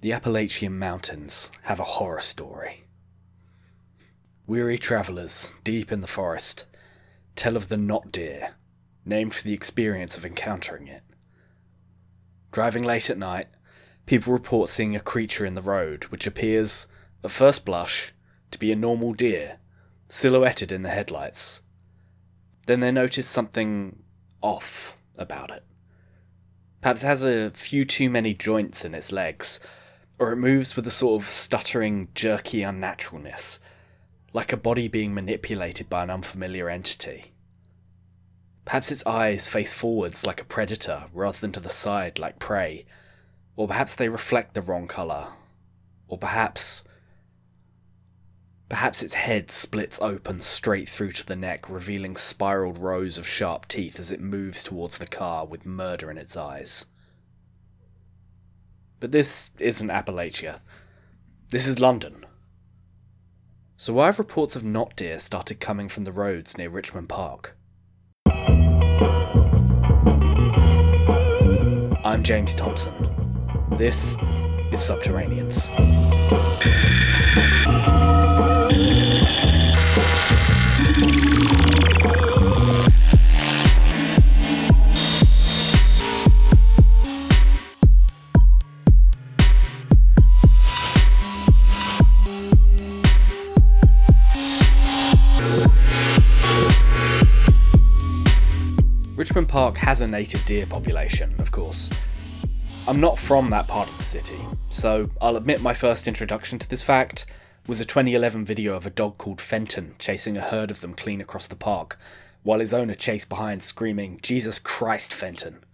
The Appalachian Mountains have a horror story. Weary travellers, deep in the forest, tell of the not deer, named for the experience of encountering it. Driving late at night, people report seeing a creature in the road which appears, at first blush, to be a normal deer, silhouetted in the headlights. Then they notice something off about it. Perhaps it has a few too many joints in its legs, or it moves with a sort of stuttering, jerky unnaturalness, like a body being manipulated by an unfamiliar entity. Perhaps its eyes face forwards like a predator rather than to the side like prey, or perhaps they reflect the wrong colour, or perhaps. Perhaps its head splits open straight through to the neck, revealing spiraled rows of sharp teeth as it moves towards the car with murder in its eyes. But this isn't Appalachia. This is London. So why have reports of not deer started coming from the roads near Richmond Park? I'm James Thompson. This is Subterraneans. Park has a native deer population, of course. I'm not from that part of the city, so I'll admit my first introduction to this fact was a 2011 video of a dog called Fenton chasing a herd of them clean across the park, while his owner chased behind screaming, Jesus Christ, Fenton.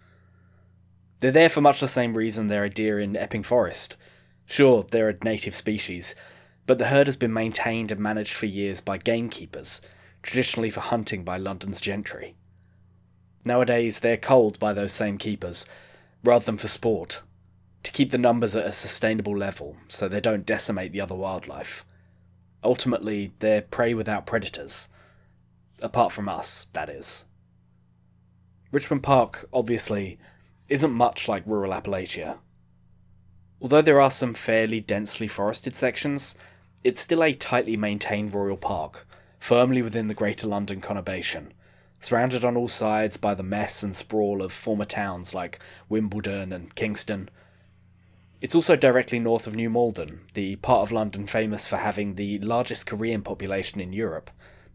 They're there for much the same reason they're a deer in Epping Forest. Sure, they're a native species, but the herd has been maintained and managed for years by gamekeepers, traditionally for hunting by London's gentry. Nowadays, they're culled by those same keepers, rather than for sport, to keep the numbers at a sustainable level so they don't decimate the other wildlife. Ultimately, they're prey without predators. Apart from us, that is. Richmond Park, obviously, isn't much like rural Appalachia. Although there are some fairly densely forested sections, it's still a tightly maintained royal park, firmly within the Greater London conurbation, surrounded on all sides by the mess and sprawl of former towns like Wimbledon and Kingston. It's also directly north of New Malden, the part of London famous for having the largest Korean population in Europe,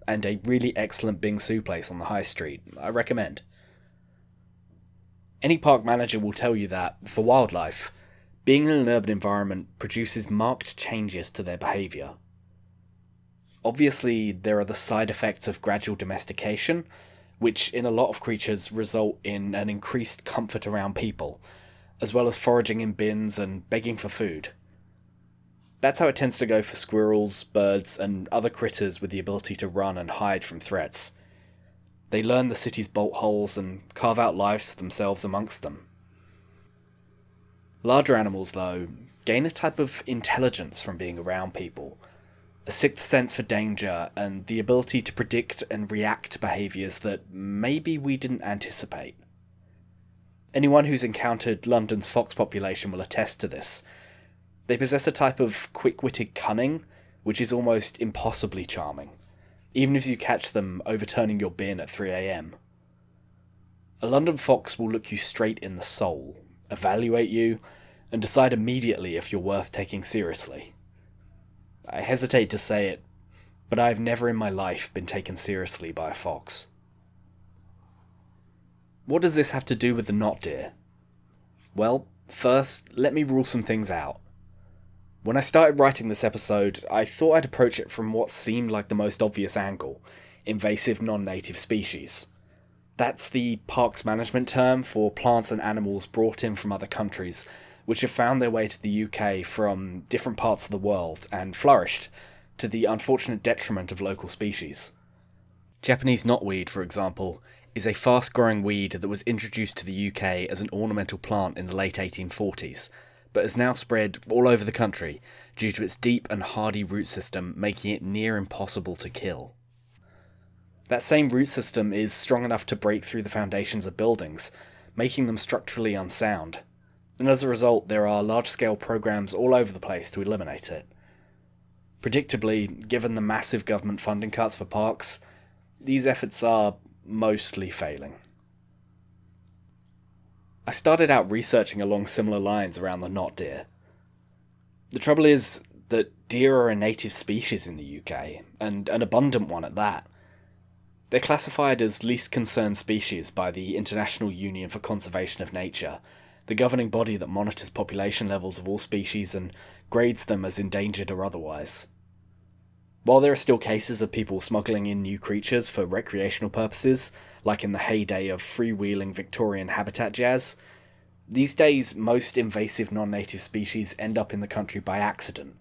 and a really excellent bingsu place on the high street. I recommend. Any park manager will tell you that, for wildlife, being in an urban environment produces marked changes to their behaviour. Obviously, there are the side effects of gradual domestication, which in a lot of creatures result in an increased comfort around people, as well as foraging in bins and begging for food. That's how it tends to go for squirrels, birds, and other critters with the ability to run and hide from threats. They learn the city's bolt holes and carve out lives for themselves amongst them. Larger animals, though, gain a type of intelligence from being around people a sixth sense for danger, and the ability to predict and react to behaviours that maybe we didn't anticipate. Anyone who's encountered London's fox population will attest to this. They possess a type of quick witted cunning which is almost impossibly charming, even if you catch them overturning your bin at 3am. A London fox will look you straight in the soul, evaluate you, and decide immediately if you're worth taking seriously. I hesitate to say it, but I've never in my life been taken seriously by a fox. What does this have to do with the not deer? Well, first, let me rule some things out. When I started writing this episode, I thought I'd approach it from what seemed like the most obvious angle invasive non native species. That's the parks management term for plants and animals brought in from other countries which have found their way to the UK from different parts of the world and flourished, to the unfortunate detriment of local species. Japanese knotweed, for example, is a fast growing weed that was introduced to the UK as an ornamental plant in the late 1840s, but has now spread all over the country due to its deep and hardy root system, making it near impossible to kill. That same root system is strong enough to break through the foundations of buildings, making them structurally unsound, and as a result, there are large scale programs all over the place to eliminate it. Predictably, given the massive government funding cuts for parks, these efforts are mostly failing. I started out researching along similar lines around the not deer. The trouble is that deer are a native species in the UK, and an abundant one at that. They're classified as least concerned species by the International Union for Conservation of Nature, the governing body that monitors population levels of all species and grades them as endangered or otherwise. While there are still cases of people smuggling in new creatures for recreational purposes, like in the heyday of freewheeling Victorian habitat jazz, these days most invasive non native species end up in the country by accident,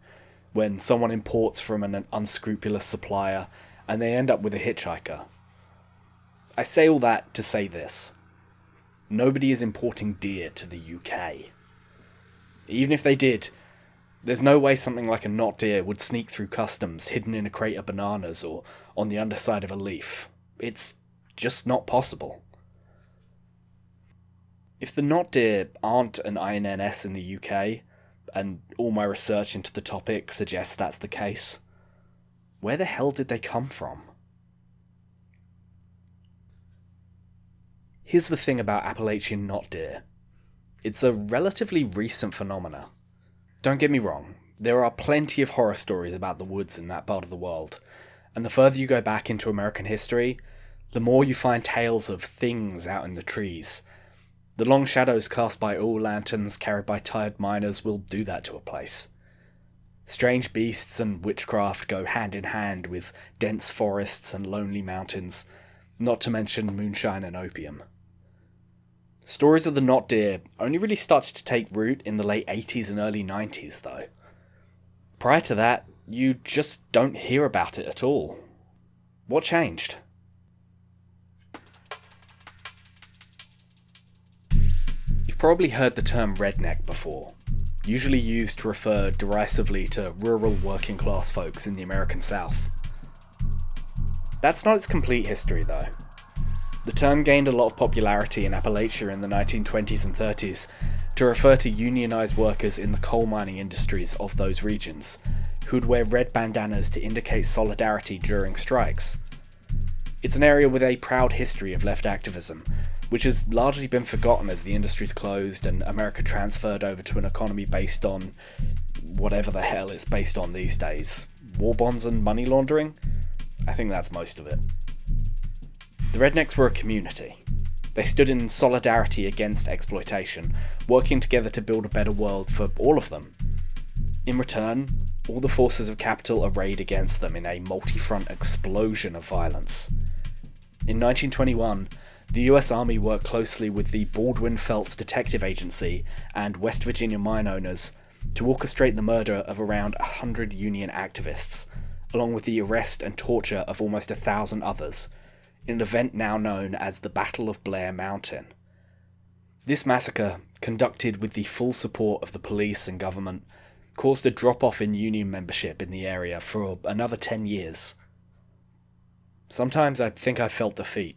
when someone imports from an unscrupulous supplier and they end up with a hitchhiker. I say all that to say this nobody is importing deer to the UK. Even if they did, there's no way something like a not deer would sneak through customs hidden in a crate of bananas or on the underside of a leaf. It's just not possible. If the not deer aren't an INNS in the UK, and all my research into the topic suggests that's the case, where the hell did they come from? Here's the thing about Appalachian not deer it's a relatively recent phenomena. Don't get me wrong, there are plenty of horror stories about the woods in that part of the world, and the further you go back into American history, the more you find tales of things out in the trees. The long shadows cast by oil lanterns carried by tired miners will do that to a place. Strange beasts and witchcraft go hand in hand with dense forests and lonely mountains, not to mention moonshine and opium. Stories of the not deer only really started to take root in the late 80s and early 90s, though. Prior to that, you just don't hear about it at all. What changed? You've probably heard the term redneck before, usually used to refer derisively to rural working class folks in the American South. That's not its complete history, though. The term gained a lot of popularity in Appalachia in the 1920s and 30s to refer to unionised workers in the coal mining industries of those regions, who'd wear red bandanas to indicate solidarity during strikes. It's an area with a proud history of left activism, which has largely been forgotten as the industries closed and America transferred over to an economy based on whatever the hell it's based on these days. War bonds and money laundering? I think that's most of it. The Rednecks were a community. They stood in solidarity against exploitation, working together to build a better world for all of them. In return, all the forces of capital arrayed against them in a multi front explosion of violence. In 1921, the US Army worked closely with the Baldwin Felts Detective Agency and West Virginia mine owners to orchestrate the murder of around 100 Union activists, along with the arrest and torture of almost a thousand others, an event now known as the Battle of Blair Mountain. This massacre, conducted with the full support of the police and government, caused a drop off in union membership in the area for another 10 years. Sometimes I think I felt defeat,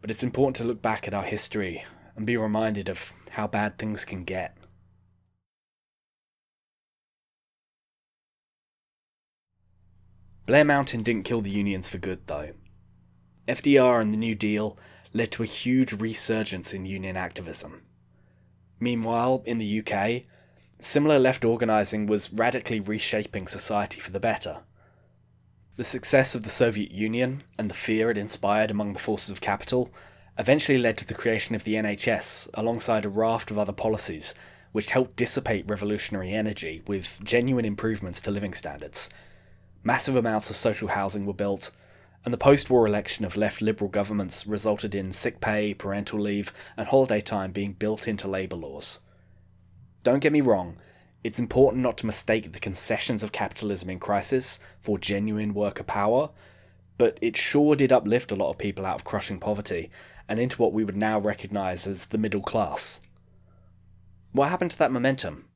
but it's important to look back at our history and be reminded of how bad things can get. Blair Mountain didn't kill the unions for good, though. FDR and the New Deal led to a huge resurgence in union activism. Meanwhile, in the UK, similar left organising was radically reshaping society for the better. The success of the Soviet Union and the fear it inspired among the forces of capital eventually led to the creation of the NHS alongside a raft of other policies which helped dissipate revolutionary energy with genuine improvements to living standards. Massive amounts of social housing were built, and the post war election of left liberal governments resulted in sick pay, parental leave, and holiday time being built into labour laws. Don't get me wrong, it's important not to mistake the concessions of capitalism in crisis for genuine worker power, but it sure did uplift a lot of people out of crushing poverty and into what we would now recognise as the middle class. What happened to that momentum?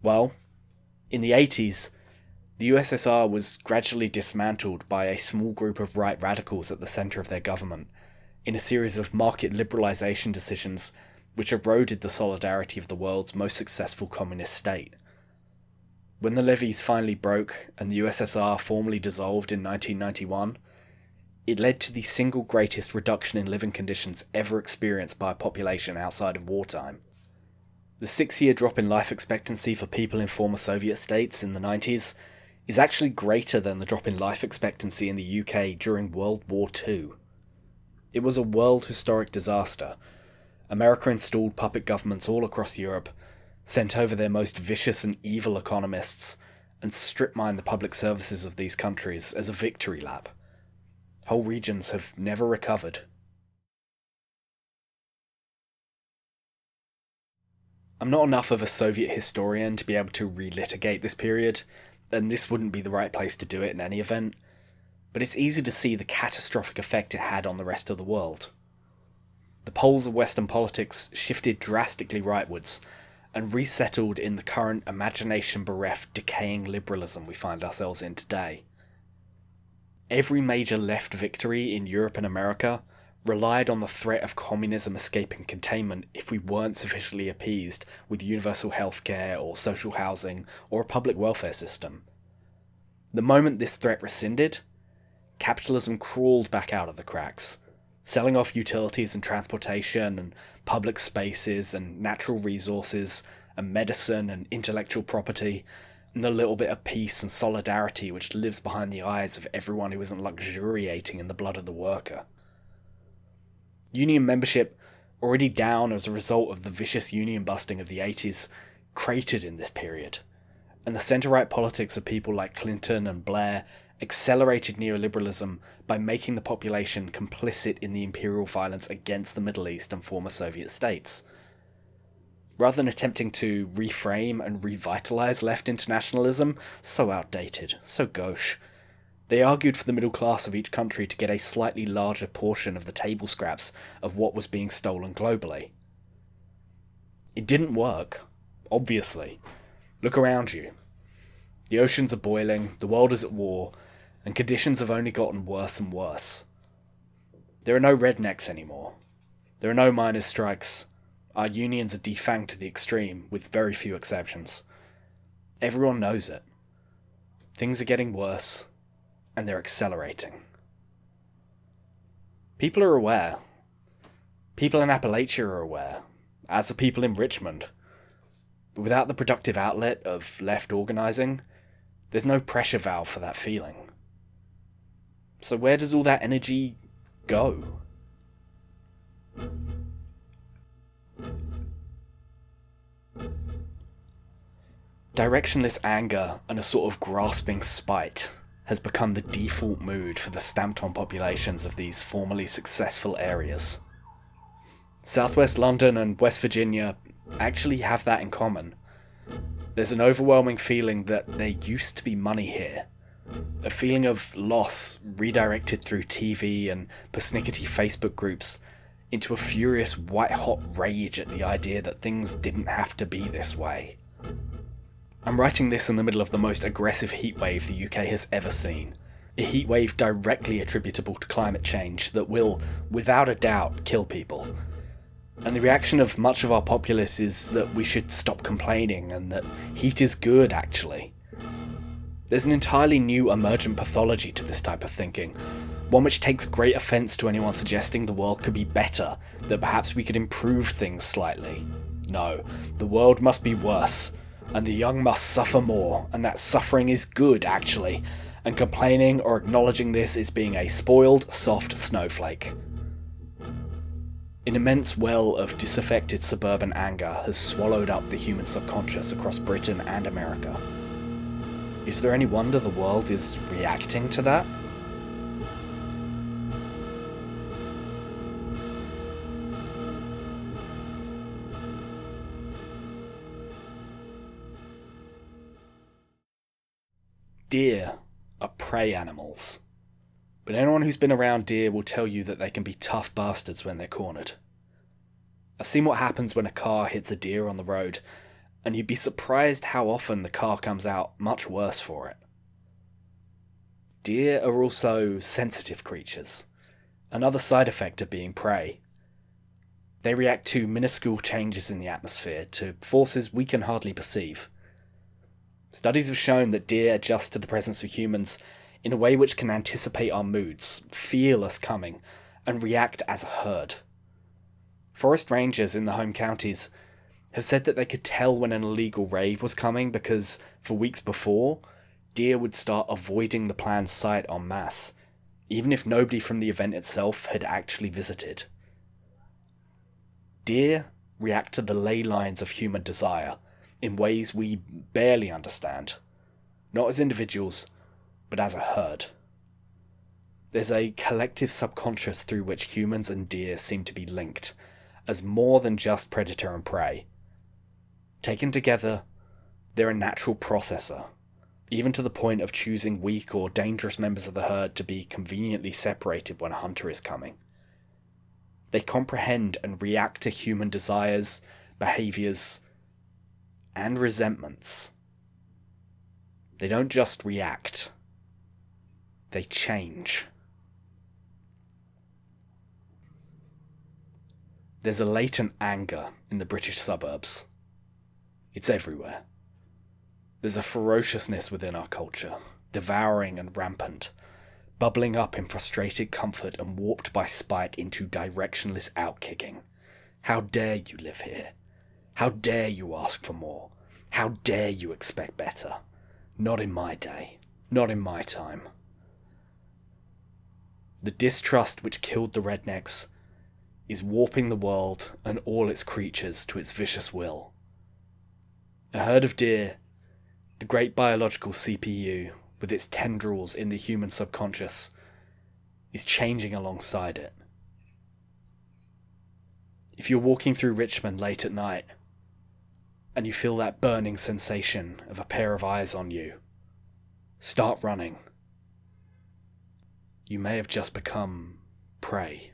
Well, in the 80s, the USSR was gradually dismantled by a small group of right radicals at the centre of their government, in a series of market liberalisation decisions which eroded the solidarity of the world's most successful communist state. When the levees finally broke and the USSR formally dissolved in 1991, it led to the single greatest reduction in living conditions ever experienced by a population outside of wartime. The six year drop in life expectancy for people in former Soviet states in the 90s is actually greater than the drop in life expectancy in the UK during World War II. It was a world historic disaster. America installed puppet governments all across Europe, sent over their most vicious and evil economists, and strip mined the public services of these countries as a victory lap. Whole regions have never recovered. I'm not enough of a Soviet historian to be able to relitigate this period, and this wouldn't be the right place to do it in any event, but it's easy to see the catastrophic effect it had on the rest of the world. The poles of Western politics shifted drastically rightwards and resettled in the current imagination bereft, decaying liberalism we find ourselves in today. Every major left victory in Europe and America relied on the threat of communism escaping containment if we weren't sufficiently appeased with universal healthcare or social housing or a public welfare system. The moment this threat rescinded, capitalism crawled back out of the cracks, selling off utilities and transportation and public spaces and natural resources and medicine and intellectual property and the little bit of peace and solidarity which lives behind the eyes of everyone who isn't luxuriating in the blood of the worker. Union membership, already down as a result of the vicious union busting of the 80s, cratered in this period. And the centre right politics of people like Clinton and Blair accelerated neoliberalism by making the population complicit in the imperial violence against the Middle East and former Soviet states. Rather than attempting to reframe and revitalize left internationalism, so outdated, so gauche, they argued for the middle class of each country to get a slightly larger portion of the table scraps of what was being stolen globally. It didn't work, obviously. Look around you. The oceans are boiling, the world is at war, and conditions have only gotten worse and worse. There are no rednecks anymore. There are no miners' strikes. Our unions are defanged to the extreme, with very few exceptions. Everyone knows it. Things are getting worse, and they're accelerating. People are aware. People in Appalachia are aware, as are people in Richmond. But without the productive outlet of left organising, there's no pressure valve for that feeling. So, where does all that energy go? Directionless anger and a sort of grasping spite has become the default mood for the stamped on populations of these formerly successful areas. Southwest London and West Virginia actually have that in common. There's an overwhelming feeling that there used to be money here. A feeling of loss redirected through TV and persnickety Facebook groups into a furious white hot rage at the idea that things didn't have to be this way. I'm writing this in the middle of the most aggressive heatwave the UK has ever seen. A heatwave directly attributable to climate change that will, without a doubt, kill people. And the reaction of much of our populace is that we should stop complaining and that heat is good, actually. There's an entirely new emergent pathology to this type of thinking, one which takes great offence to anyone suggesting the world could be better, that perhaps we could improve things slightly. No, the world must be worse, and the young must suffer more, and that suffering is good, actually, and complaining or acknowledging this is being a spoiled, soft snowflake. An immense well of disaffected suburban anger has swallowed up the human subconscious across Britain and America. Is there any wonder the world is reacting to that? Deer are prey animals. But anyone who's been around deer will tell you that they can be tough bastards when they're cornered. I've seen what happens when a car hits a deer on the road, and you'd be surprised how often the car comes out much worse for it. Deer are also sensitive creatures, another side effect of being prey. They react to minuscule changes in the atmosphere, to forces we can hardly perceive. Studies have shown that deer adjust to the presence of humans in a way which can anticipate our moods, feel us coming, and react as a herd. Forest rangers in the home counties have said that they could tell when an illegal rave was coming because, for weeks before, deer would start avoiding the planned site en masse, even if nobody from the event itself had actually visited. Deer react to the ley lines of human desire in ways we barely understand, not as individuals, but as a herd. There's a collective subconscious through which humans and deer seem to be linked, as more than just predator and prey. Taken together, they're a natural processor, even to the point of choosing weak or dangerous members of the herd to be conveniently separated when a hunter is coming. They comprehend and react to human desires, behaviours, and resentments. They don't just react, they change. There's a latent anger in the British suburbs. It's everywhere. There's a ferociousness within our culture, devouring and rampant, bubbling up in frustrated comfort and warped by spite into directionless outkicking. How dare you live here? How dare you ask for more? How dare you expect better? Not in my day. Not in my time. The distrust which killed the rednecks is warping the world and all its creatures to its vicious will. A herd of deer, the great biological CPU, with its tendrils in the human subconscious, is changing alongside it. If you're walking through Richmond late at night and you feel that burning sensation of a pair of eyes on you, start running. You may have just become prey.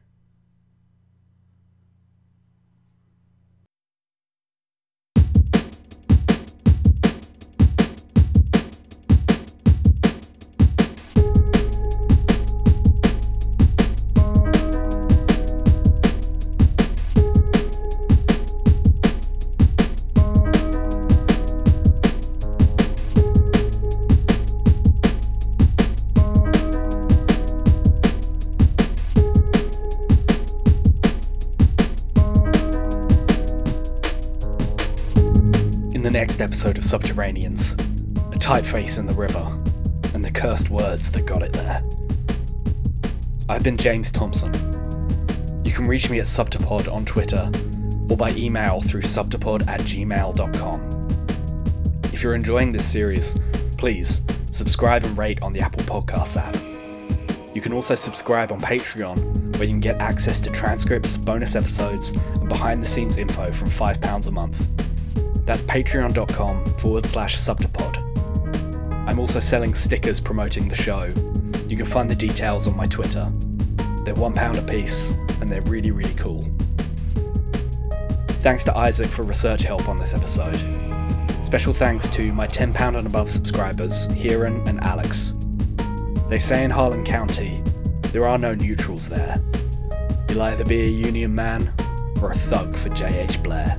Episode of Subterraneans, a typeface in the river, and the cursed words that got it there. I've been James Thompson. You can reach me at Subtopod on Twitter or by email through subtopod at gmail.com. If you're enjoying this series, please subscribe and rate on the Apple Podcasts app. You can also subscribe on Patreon, where you can get access to transcripts, bonus episodes, and behind the scenes info from £5 a month. That's patreon.com forward slash subtopod. I'm also selling stickers promoting the show. You can find the details on my Twitter. They're £1 a piece, and they're really, really cool. Thanks to Isaac for research help on this episode. Special thanks to my £10 and above subscribers, Kieran and Alex. They say in Harlan County, there are no neutrals there. You'll either be a Union man or a thug for J.H. Blair.